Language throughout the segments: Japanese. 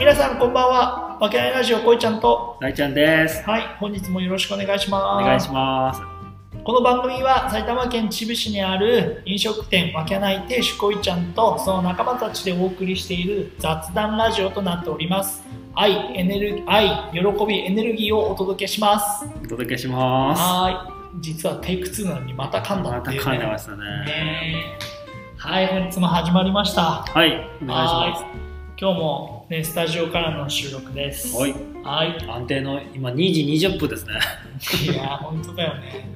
皆さんこんばんは。わけないラジオこいちゃんと、大ちゃんです。はい、本日もよろしくお願いします。お願いします。この番組は埼玉県秩父市にある飲食店わけない亭主こいちゃんとその仲間たちでお送りしている雑談ラジオとなっております。愛、エネルギー、愛、喜び、エネルギーをお届けします。お届けしまはーい。実はテイク2なのにまた噛んす。だっていう、また噛んでね。ましたね。ねはい、本日も始まりました。はい、お願いしはい今日も、ね、スタジオからの収録です。はい、はい。安定の今2時20分ですね。いやー、本当だよね。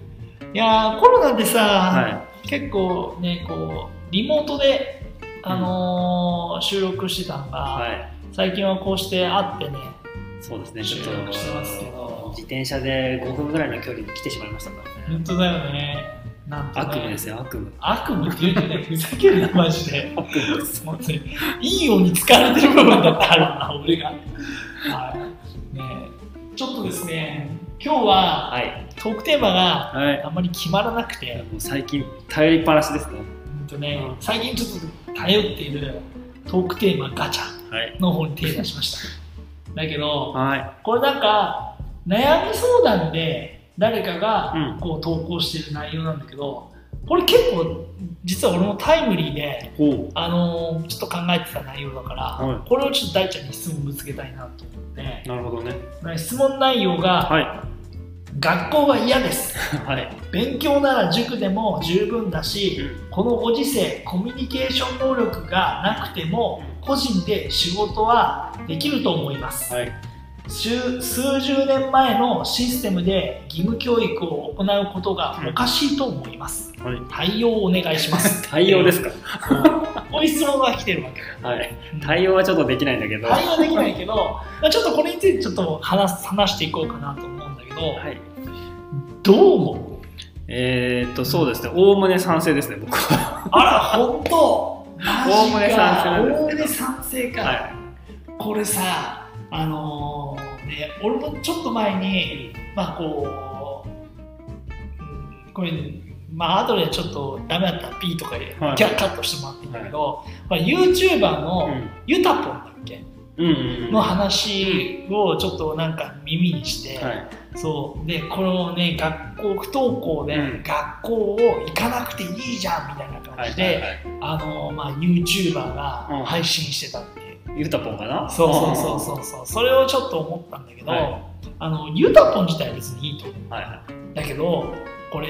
いやー、コロナでさ、は結構ね、こう、リモートで、あのー収録してたのが、はい、最近はこうして会ってね、そうですね。ちょっ収録してますけどと自転車で5分ぐらいの距離に来てしまいましたからね。本当だよね。なんとね悪夢ですよ、悪夢。悪夢って言うてね、ふざけるな、マジで。悪夢です。本当にいいように使われてる部分だってあるな、俺が。はい。ねちょっとですね、今日ははい、トークテーマがはい。あんまり決まらなくて、もう最近頼りっぱなしですね。うんとねうん最近ちょっと頼っているトークテーマガチャはい。の方に手出しました。だけど、はい。これなんか悩み相談で誰かがうんこう投稿してる内容なんだけど、これ結構実は俺もタイムリーで、ほあのーちょっと考えてた内容だから、はこれをちょっと大ちゃんに質問ぶつけたいなと思ってう。なるほどね。質問内容が、は学校が嫌ですい。はい。勉強なら塾でも十分だし、うんこのご時世コミュニケーション能力がなくても個人で仕事はできると思います、はい。数数十年前のシステムで義務教育を行うことがおかしいと思います、はい。対応をお願いします 対応ですか？こういう質問が来てるわけはい。対応はちょっとできないんだけど。対応できないけどまあちょっとこれについてちょっと話す話していこうかなと思うんだけど、はい。どう思う？えー、っと、そうですね。おおむね賛成ですね、僕は。あら本当？おおむね賛成なんですおおむね賛成か、はこれさあのーね俺もちょっと前にまあこう、うんこれまあ後でちょっとダメだったら P とかで、はい。カットしてもらっていいんだけど、まあ、YouTuber のうん。ゆたぽんだっけ？うんうんうん。の話をちょっとなんか耳にして、はい。そう。でこのね学校不登校でうん。学校を行かなくていいじゃんみたいな感じで、はいはいはい。あのまあ YouTuber うん。が配信してたっていう、ゆうたぽんかな？そうそうそうそうそう。それをちょっと思ったんだけど、はい。あのゆたぽん自体は別にいいと思うはいはだけどこれ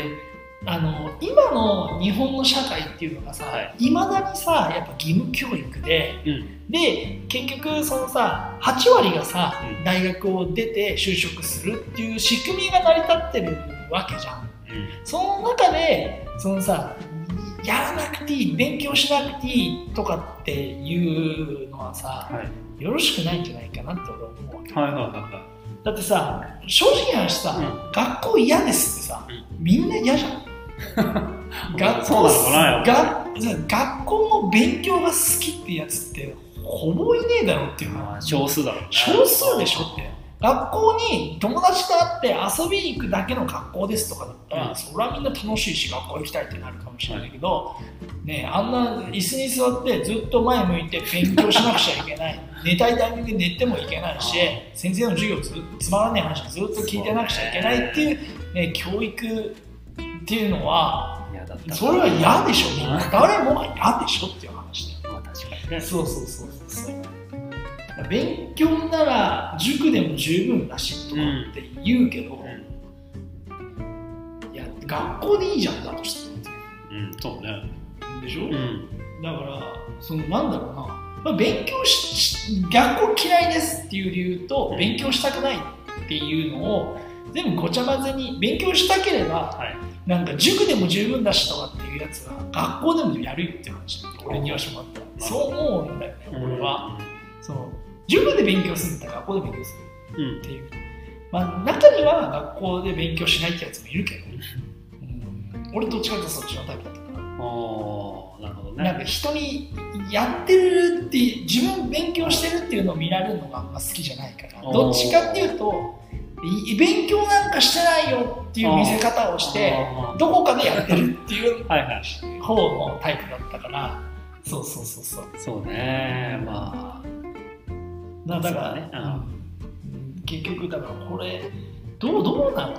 あの今の日本の社会っていうのがさ、はい。まだにさやっぱ義務教育でい。うん。で結局そのさ8割がさ、うん。大学を出て就職するっていう仕組みが成り立ってるわけじゃん。うん。その中でそのさやらなくていい勉強しなくていいとかっていうのはさはい。よろしくないんじゃないかなって俺は思うわけ。はいはいはだってさ正直な話さ、う学校嫌ですってさ、うみんな嫌じゃん。学そうなのかなやっぱが学校の勉強が好きってやつってほぼいねえだろっていうい。まあ、話少数だろうね。少数でしょって学校に友達と会って遊びに行くだけの学校ですとかだったら、うん。それはみんな楽しいし学校行きたいってなるかもしれないけど、ね、あんな椅子に座ってずっと前向いて勉強しなくちゃいけない。寝たいタイミングで寝てもいけないし先生の授業ずつまらない話ずっと聞いてなくちゃいけないっていう、ね、教育っていうのは。それは嫌でしょ。誰もが嫌でしょっていう話だよ。まあ、確かにそうそうそう勉強なら塾でも十分だしとかって言うけど、いや学校でいいじゃんだとしたうん、そうね。らでしょ、うん。だからそのなんだろうな、まあ、勉強しし学校嫌いですっていう理由とうん。勉強したくないっていうのを全部ごちゃ混ぜに勉強したければはい。なんか塾でも十分だしとかっていうやつは学校でもやるよって話。俺に言わせてもらったらそう思うんだよね俺は。その塾で勉強するんだったら学校で勉強する。うん。っていう、まあ、中には学校で勉強しないってやつもいるけど、うん、俺どっちかっていうとそっちのタイプだったから、おー、なるほどなんかね。人にやってるって自分勉強してるっていうのを見られるのがあんま好きじゃないから。どっちかっていうとい勉強なんかしてないよっていう見せ方をしてどこかでやってるっていう。方のタイプだったから。そうそうそうそう。そうね。まあ、なだからね。うん。うん。結局だからこれどうどうなの？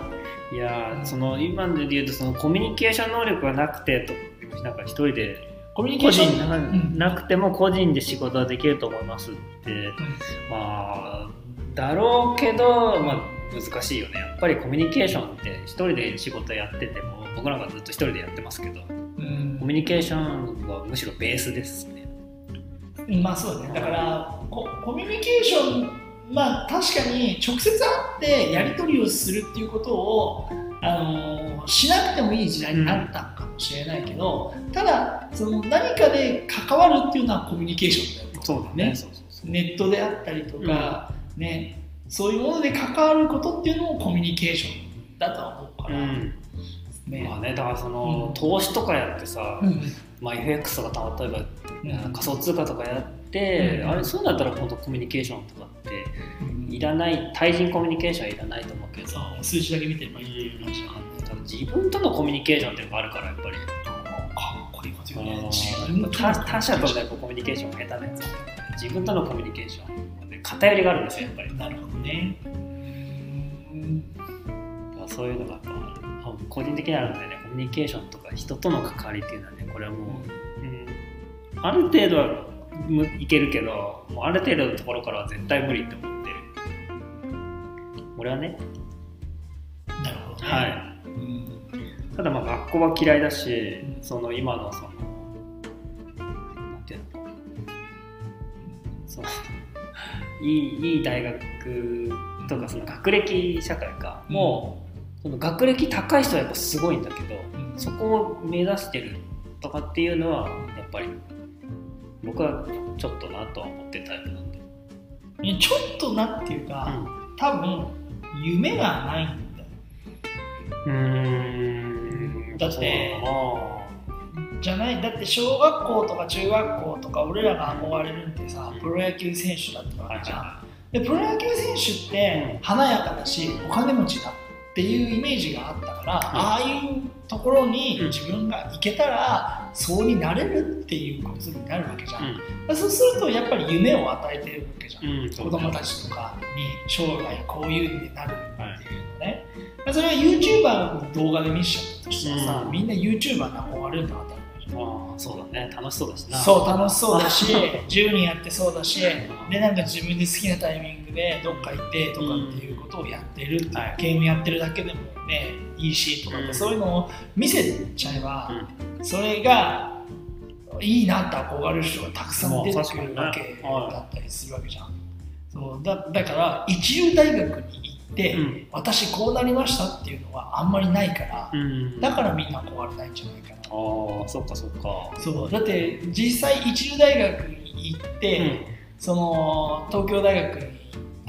いやーその今で言うとそのコミュニケーション能力がなくてとなんか一人でコミュニケ個ーション？人なくても個人で仕事はできると思いますって。まあだろうけど、まあ、難しいよね。やっぱりコミュニケーションって一人で仕事やってても僕なんかずっと一人でやってますけどうん。コミュニケーションはむしろベースですね。うんまあそうだね。だからココミュニケーションまあ確かに直接会ってやり取りをするっていうことをあのしなくてもいい時代になったかもしれないけど、ただその何かで関わるっていうのはコミュニケーションだよそうだね。そうそうそうネットであったりとか、ね。そういうもので関わることっていうのもコミュニケーションだとは思うから、うん。ね。まあねだからその、うん。投資とかやってさ、うん。まあ、FX とか例えば、うん。仮想通貨とかやって、うんあれそうだったら本当コミュニケーションとかってうんいらない対人コミュニケーションはいらないと思うけど。数字だけ見てればいいっていう自分とのコミュニケーションっていうのがあるからやっぱり。かっこいいこと他他者とねこうコミュニケーションが下手なやつ自分とのコミュニケーションで偏りがあるんですよやっぱり。なるほどね。そういうのがやっぱあ個人的にあるんでねコミュニケーションとか人との関わりっていうのはねこれはもう、うん、ある程度はむいけるけどもうある程度のところからは絶対無理って思ってる。俺はね。なるほどね。はい。うん。ただまあ学校は嫌いだしその今のそのなんていうの？そのいいいい大学とかその学歴社会か。もう、その学歴高い人はやっぱすごいんだけどうん。そこを目指してるとかっていうのはやっぱり僕はちょっとなとは思ってるタイプなんで、いやちょっとなっていうか、多分夢がないんだよ。うん、うん。だってじゃないだって小学校とか中学校とか俺らが憧れるってさプロ野球選手だっただなわけじゃん、はでプロ野球選手って華やかだしお金持ちだ。っていうイメージがあったから、ああいうところにうん。自分が行けたらそうになれるっていうことになるわけじゃん、いそうするとやっぱり夢を与えてるわけじゃん、うん子供たちとかに将来こういうになるっていうのね、まあそれは YouTuber の動画で見せちゃったとしたらさ、うん。みんな YouTuber に憧れるのは当たりああそうだね。楽しそうだしな。そう楽しそうだし10人やってそうだしでなんか自分で好きなタイミングでどっか行ってとかっていうことをやってる。う、はい。ゲームやってるだけでもねいいしとかって、うん。そういうのを見せちゃえば、それがいいなって憧れる人がたくさん出てくるわけだったりするわけじゃん。そうだだから一流大学に行って、うん。私こうなりましたっていうのはあんまりないから、うん。だからみんな憧れないんじゃないかな。ああそっかそっか。そう。だって実際一流大学に行って、その東京大学に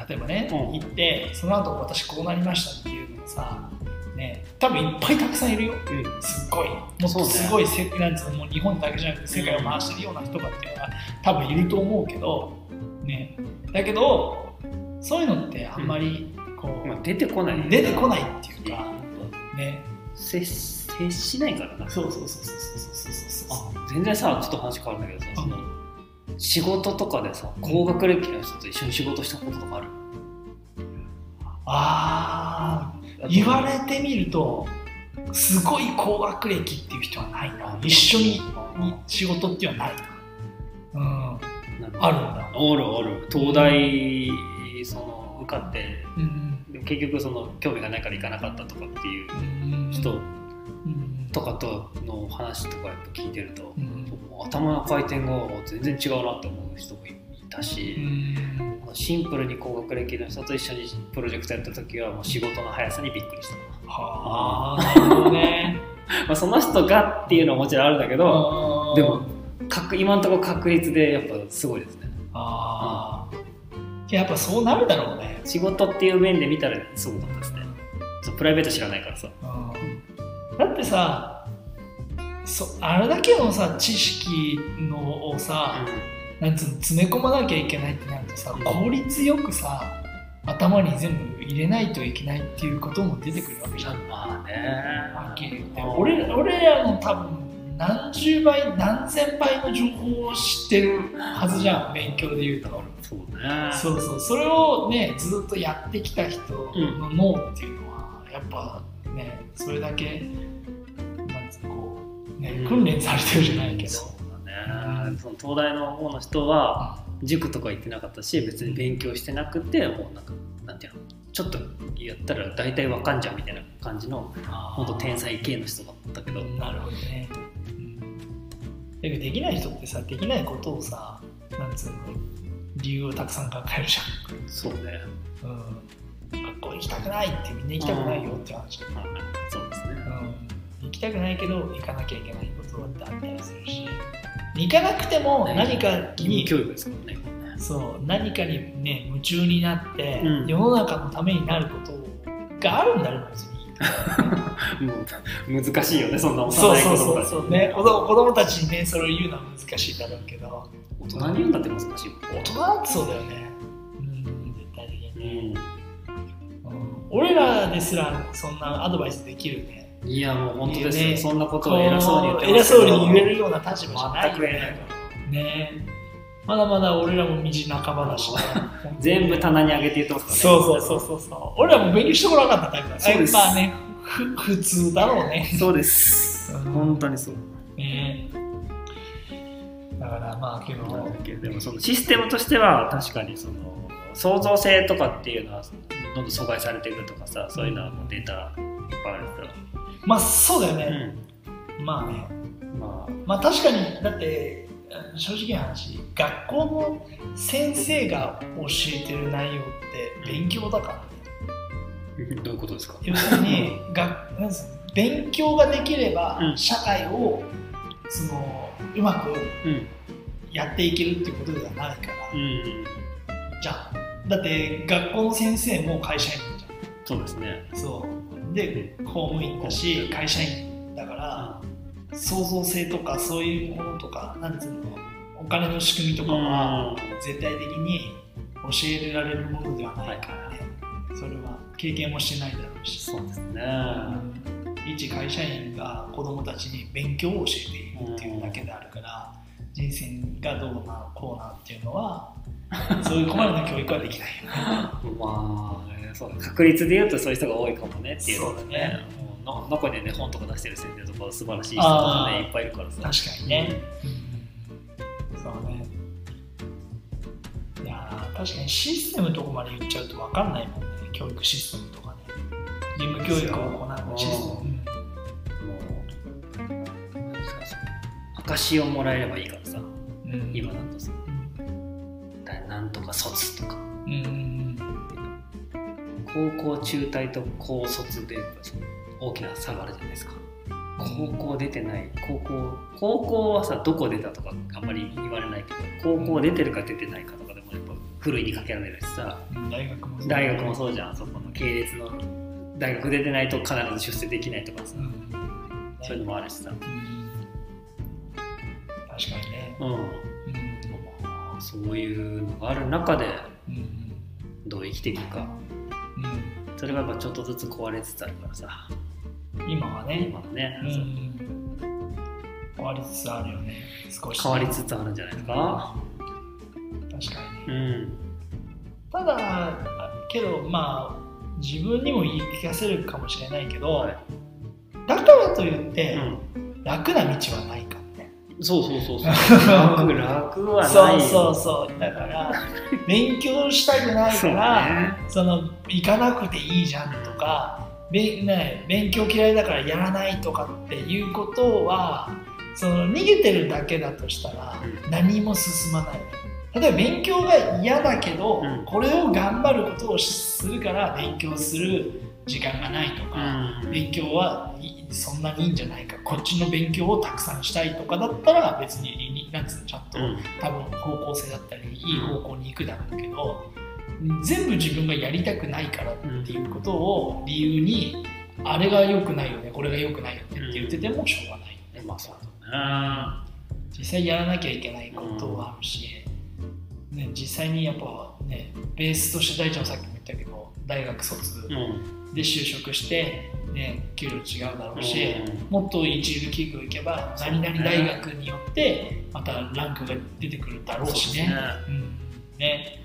例えばね、うん。行ってその後私こうなりましたっていうのをさね多分いっぱいたくさんいるよ。うん。うんすっごい。もっとすごいせなんつうのもう日本だけじゃなくて世界を回してるような人がっていうのは多分いると思うけどね。だけどそういうのってあんまりこう、まあ、出てこない。出てこないっていうかね。接接しないからな。そうそうそうそうそうそうそうあ全然さちょっと話変わるんだけどさその仕事とかでさ高学歴の人と一緒に仕事したこととかある？ああ言われてみるとすごい高学歴っていう人はないな。一緒に仕事っていうのはないな。うん。あるんだ。おるおる。東大その受かって、うん、結局その興味がないから行かなかったとかっていう人、うん。とかとの話とかやっぱ聞いてるとうん。頭の回転が全然違うなって思う人もいたうし、ん。シンプルに高学歴の人と一緒にプロジェクトやった時はもう仕事の速さにびっくりした、はあなるほどね。まあ、その人がっていうのはもちろんあるんだけどでも確今のところ確率でやっぱすごいですね。ああやっぱそうなるだろうね。仕事っていう面で見たらすごかったですね。プライベート知らないからさ。うんだってさそあれだけのさ知識のをさ、なんつうの詰め込まなきゃいけないってなるとさうん。効率よくさ頭に全部入れないといけないっていうことも出てくるわけじゃん。まあね。はっきり言って。うん俺俺らの多分何十倍何千倍の情報を知ってるはずじゃん勉強で言うと。そうね。そうそう。それをねずっとやってきた人の脳っていうのは、やっぱねそれだけなんつうのこうね、うん。訓練されてるじゃないけど、そうだね。その東大の方の人は塾とか行ってなかったし別に勉強してなくてもうなんかなんていうのちょっとやったら大体わかんじゃんみたいな感じの本当天才系の人だったけど。なるほどね、うん、できない人ってさできないことをさなんつうの理由をたくさん考えるじそうね。ゃん、うん、学校行きたくないってみんな行きたくないよって話、はいそうですねうん、行きたくないけど行かなきゃいけないことだってあったりするし。行かなくても何かに教育ですからね。そう何かにね夢中になって、うん。世の中のためになることがあるんだろう別に。もう難しいよねそんな幼い子供たち。そうね子供たちにねそれを言うのは難しいだろうけど。大人に言うんだって難しいもん大人だってそうだよね。うん絶対的うにね、んうん、俺らですらそんなアドバイスできるね。いやもう本当ですよ、ね。そんなことを偉そうに言って偉そうに言えるような立場じゃない全く言えないね。まだまだ俺らも道半ばだし。ね 全部棚に上げて言ってますからね。そうそうそうそう。そう俺らも勉強してこなかったタイプだ。そうです。まあねふ普通だろうね。そうです。うん。本当にそう。ね。だからまあけど。でもそのシステムとしては確かにその創造性とかっていうのはどんどん阻害されていくとかさそういうのはもうデータいっぱいあるかまあそうだよら、ね、まあね。うん、ままあ確かにだって正直な話学校の先生が教えてる内容って勉強だからね。あ どういうことですか？要するに がなんです勉強ができればうん。社会をそのうまくうん。やっていけるっていうことではないから、うん。じゃんだって学校の先生も会社員じゃそうですね。んそう。で公務員だし会社員だから創造性とかそういうものとかなんつうのお金の仕組みとかは絶対的に教えられるものではないからね。それは経験もしてないだろうし。そうですね。一会社員が子供たちに勉強を教えているっていうだけであるから人生がどうなこうなっていうのはそういうこまでの教育はできない。よねまあねそう確率で言うとそういう人が多いかもねっていうのそうだね。のどこでね本とか出してる先生とか素晴らしい人とかねいっぱいいるからさ。確かに。ね、そうねいやー確かにシステムのとこまで言っちゃうと分かんないもんね教育システムとかね。義務教育を行うシステム、うんもう証をもらえればいいからさ。うん。今だとさなんとか卒とか。うんうん高校中退と高卒で大きな差があるじゃないですか。高校出てない高校高校はさどこ出たとかあんまり言われないけど高校出てるか出てないかとかでもやっぱふるいにかけられるしさ。うん。大学もそう。大学もそうじゃん。そこの系列の大学出てないと必ず出世できないとかさ。うん。そういうのもあるしさ。うん。確かにね。うんあそういうのがある中でうんどう生きていくか。うんそれがやっぱちょっとずつ壊れつつあるからさ。今はね。今のね、うん。変わりつつあるよね。少し変わりつつあるんじゃないですか。確かうにね。ん。ただけどまあ自分にも言い聞かせるかもしれないけど、はい。だからといって、うん。楽な道はないそうそうそうそう。楽楽はないそうそうそう。だから 勉強したくないからね。その行かなくていいじゃんとか、べね、勉強嫌いだからやらないとかっていうことはその逃げてるだけだとしたらうん。何も進まない、例えば勉強が嫌だけど、うん。これを頑張ることをするから勉強する時間がないとか、うん。勉強はいそんなにいいんじゃないか。こっちの勉強をたくさんしたいとかだったら別になんつうのちゃんと、うん。多分方向性だったりいい方向に行くだろうけど全部自分がやりたくないからっていうことを理由にあれが良くないよねこれが良くないよねって言っててもしょうがない。よね、まあそうだ実際やらなきゃいけないことはあるし、ね、実際にやっぱねベースとして大ちゃんさっきも言ったけど大学卒ねうんで就職してね、給料違うだろうし、うんもっと一流企業行けば何々大学によってまたランクが出てくるだろうしね。うんね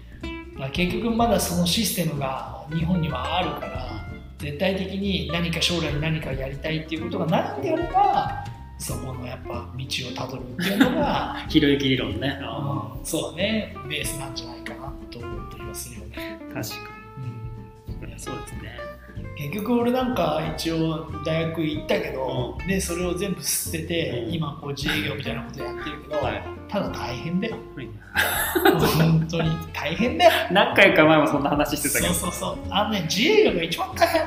まあ、結局まだそのシステムが日本にはあるから絶対的に何か将来何かやりたいっていうことがないんであればそこのやっぱ道をたどるっていうのが、ひろゆき理論ね。うんそうだねベースなんじゃないかなと思ったりはするよね。確かうんに。いやそうですね。結局俺なんか一応大学行ったけど、でそれを全部捨てて、うん。今こう自営業みたいなことやってるけど、はい。ただ大変だよ。本当に。大変だよ。何回か前もそんな話してたけど。そうそうそう。あのね自営業が一番大変。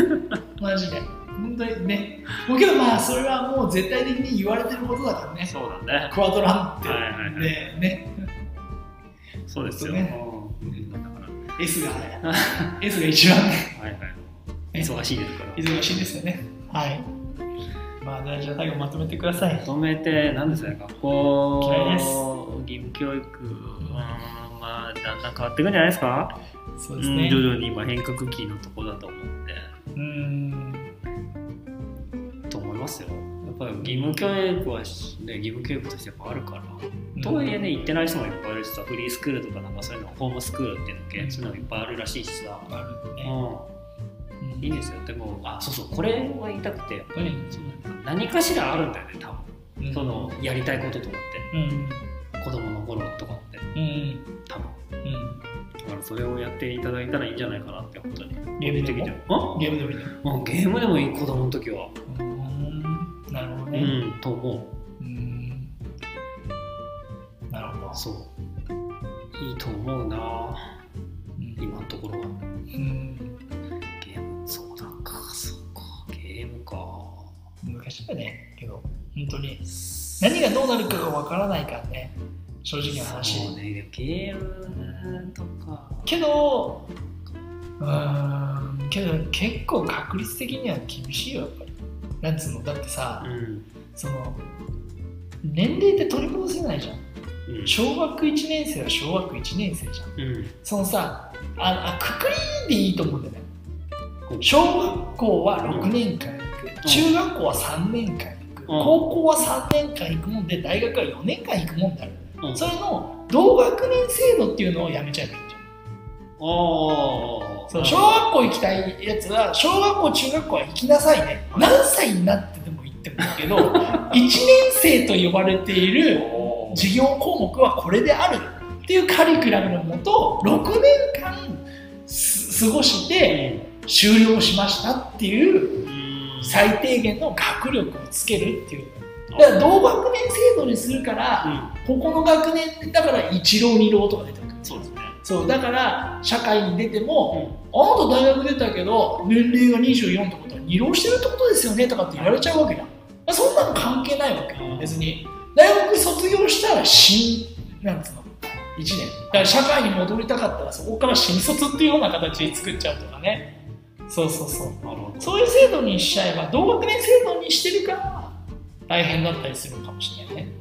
マジで。本当にね。もうけどまあそれはもう絶対的に言われてることだからね。そうだね。クワトランって、はいはいはい。でね。そうですよ。ね。うん。だから。S が S が一番ね。はいはい。忙しいですから。忙しいですよね。はい。まあじゃあ最後まとめてください。まとめて、なんですかね、学校嫌いです。義務教育、うんまあ、だんだん変わっていくんじゃないですか、うんそうですね。徐々に今変革期のところだと思うんで、うん。と思いますよ。やっぱり義務教育は、ね、義務教育としてやっぱあるから、とはいえね、行ってない人もいっぱいいるしさ、フリースクールとかなんかそういうの、ホームスクールっていうの系、うんそういうのいっぱいあるらしいしさ、あるね、うん、いいですよ。でも、あ、そうそう、これは言いたくて、何その何かしらあるんだよね、多分。うん。その、やりたいこととかって。うん。子供の頃とかって。うん。多分。うん。だからそれをやっていただいたらいいんじゃないかなって本当にゲームでも？ゲームでもいいゲームでもいい子供の時は。うん。なるほどうねんと思う。ん。なるほど。うそう。いいと思うな。うん。今のところは。うん昔はねけど本当に何がどうなるかがわからないからね正直な話。そうねゲームとか。けどうーんけど結構確率的には厳しいよやっぱり。なんつうのだってさうん。その年齢って取り戻せないじゃん。うん。小学1年生は小学1年生じゃん。うん。そのさああくくりでいいと思うんだよね。うん。小学校は6年間中学校は3年間行く、うん。高校は3年間行くもんで大学は4年間行くもんだよ、う。ん。それの同学年制度っていうのをやめちゃえばいいんじゃん。そう小学校行きたいやつは小学校中学校は行きなさいね。何歳になってでも行ってもいいけど 1年生と呼ばれている授業項目はこれである。っていうカリキュラムのもと6年間す過ごして終了しましたっていううん最低限の学力をつけるっていう。だから同学年制度にするからうん。ここの学年だから一浪二浪とか出てくる。そうですね。そうだから社会に出ても、あなた大学出たけど年齢が24ってことは二浪してるってことですよねとかって言われちゃうわけじゃんまあそんなの関係ないわけうん。別に。大学卒業したら新なんつうの1年。だから社会に戻りたかったらそこから新卒っていうような形で作っちゃうとかねそうそうそう。なるほど。そういう制度にしちゃえば同学年制度にしてるから大変だったりするのかもしれないね。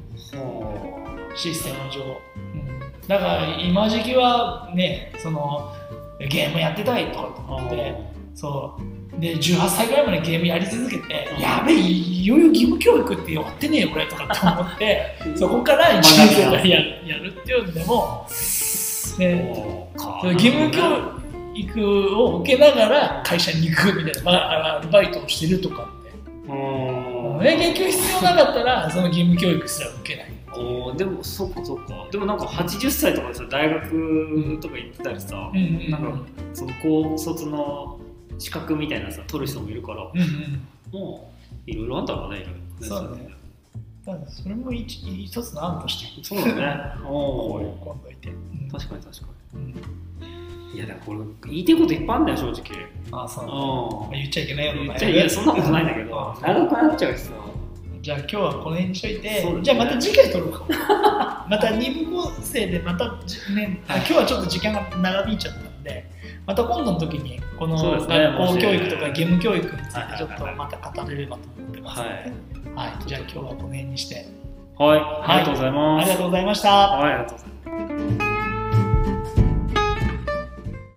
システム上、うん、だから今時期はねそのゲームやってたいとかって思ってそう。で18歳ぐらいまでゲームやり続けて、うんやべえいよいよ義務教育ってやってねえよこれとかって思って そこから1年生からややるっていうんでも、ね、義務教育を受けながら会社に行くみたいな、まあ、アルバイトをしてるとかって、うん。ね、研究必要なかったらその義務教育すら受けない。おーでもそっかそっか。でもなんか80歳とかでさ大学とか行ってたりさ、うんなんかその高卒の資格みたいなさ取る人もいるからうんうん。もういろいろあんだろうねいろいろそうね。それも一一つの案として。そうだね。おお確かに確かうん。にいやでもこれ言いたいこといっぱいあるんだよ正直。ああそうなん言っちゃいけないような。ん言っちゃいやそんなことないんだけど。長くなっちゃうしさじゃあ今日はこの辺にしといて、ねじゃあまた次回撮ろうか。また2部構成でまたじ、ね、あ今日はちょっと時間が長引いちゃったんでまた今度の時にこの学校教育とか義務教育につはいはいはい。いてちょっとまた語れればと思ってますので、はい。じゃあ今日はこの辺にして。はい。ありがとうございます。ありがとうございました。はいありがとうございます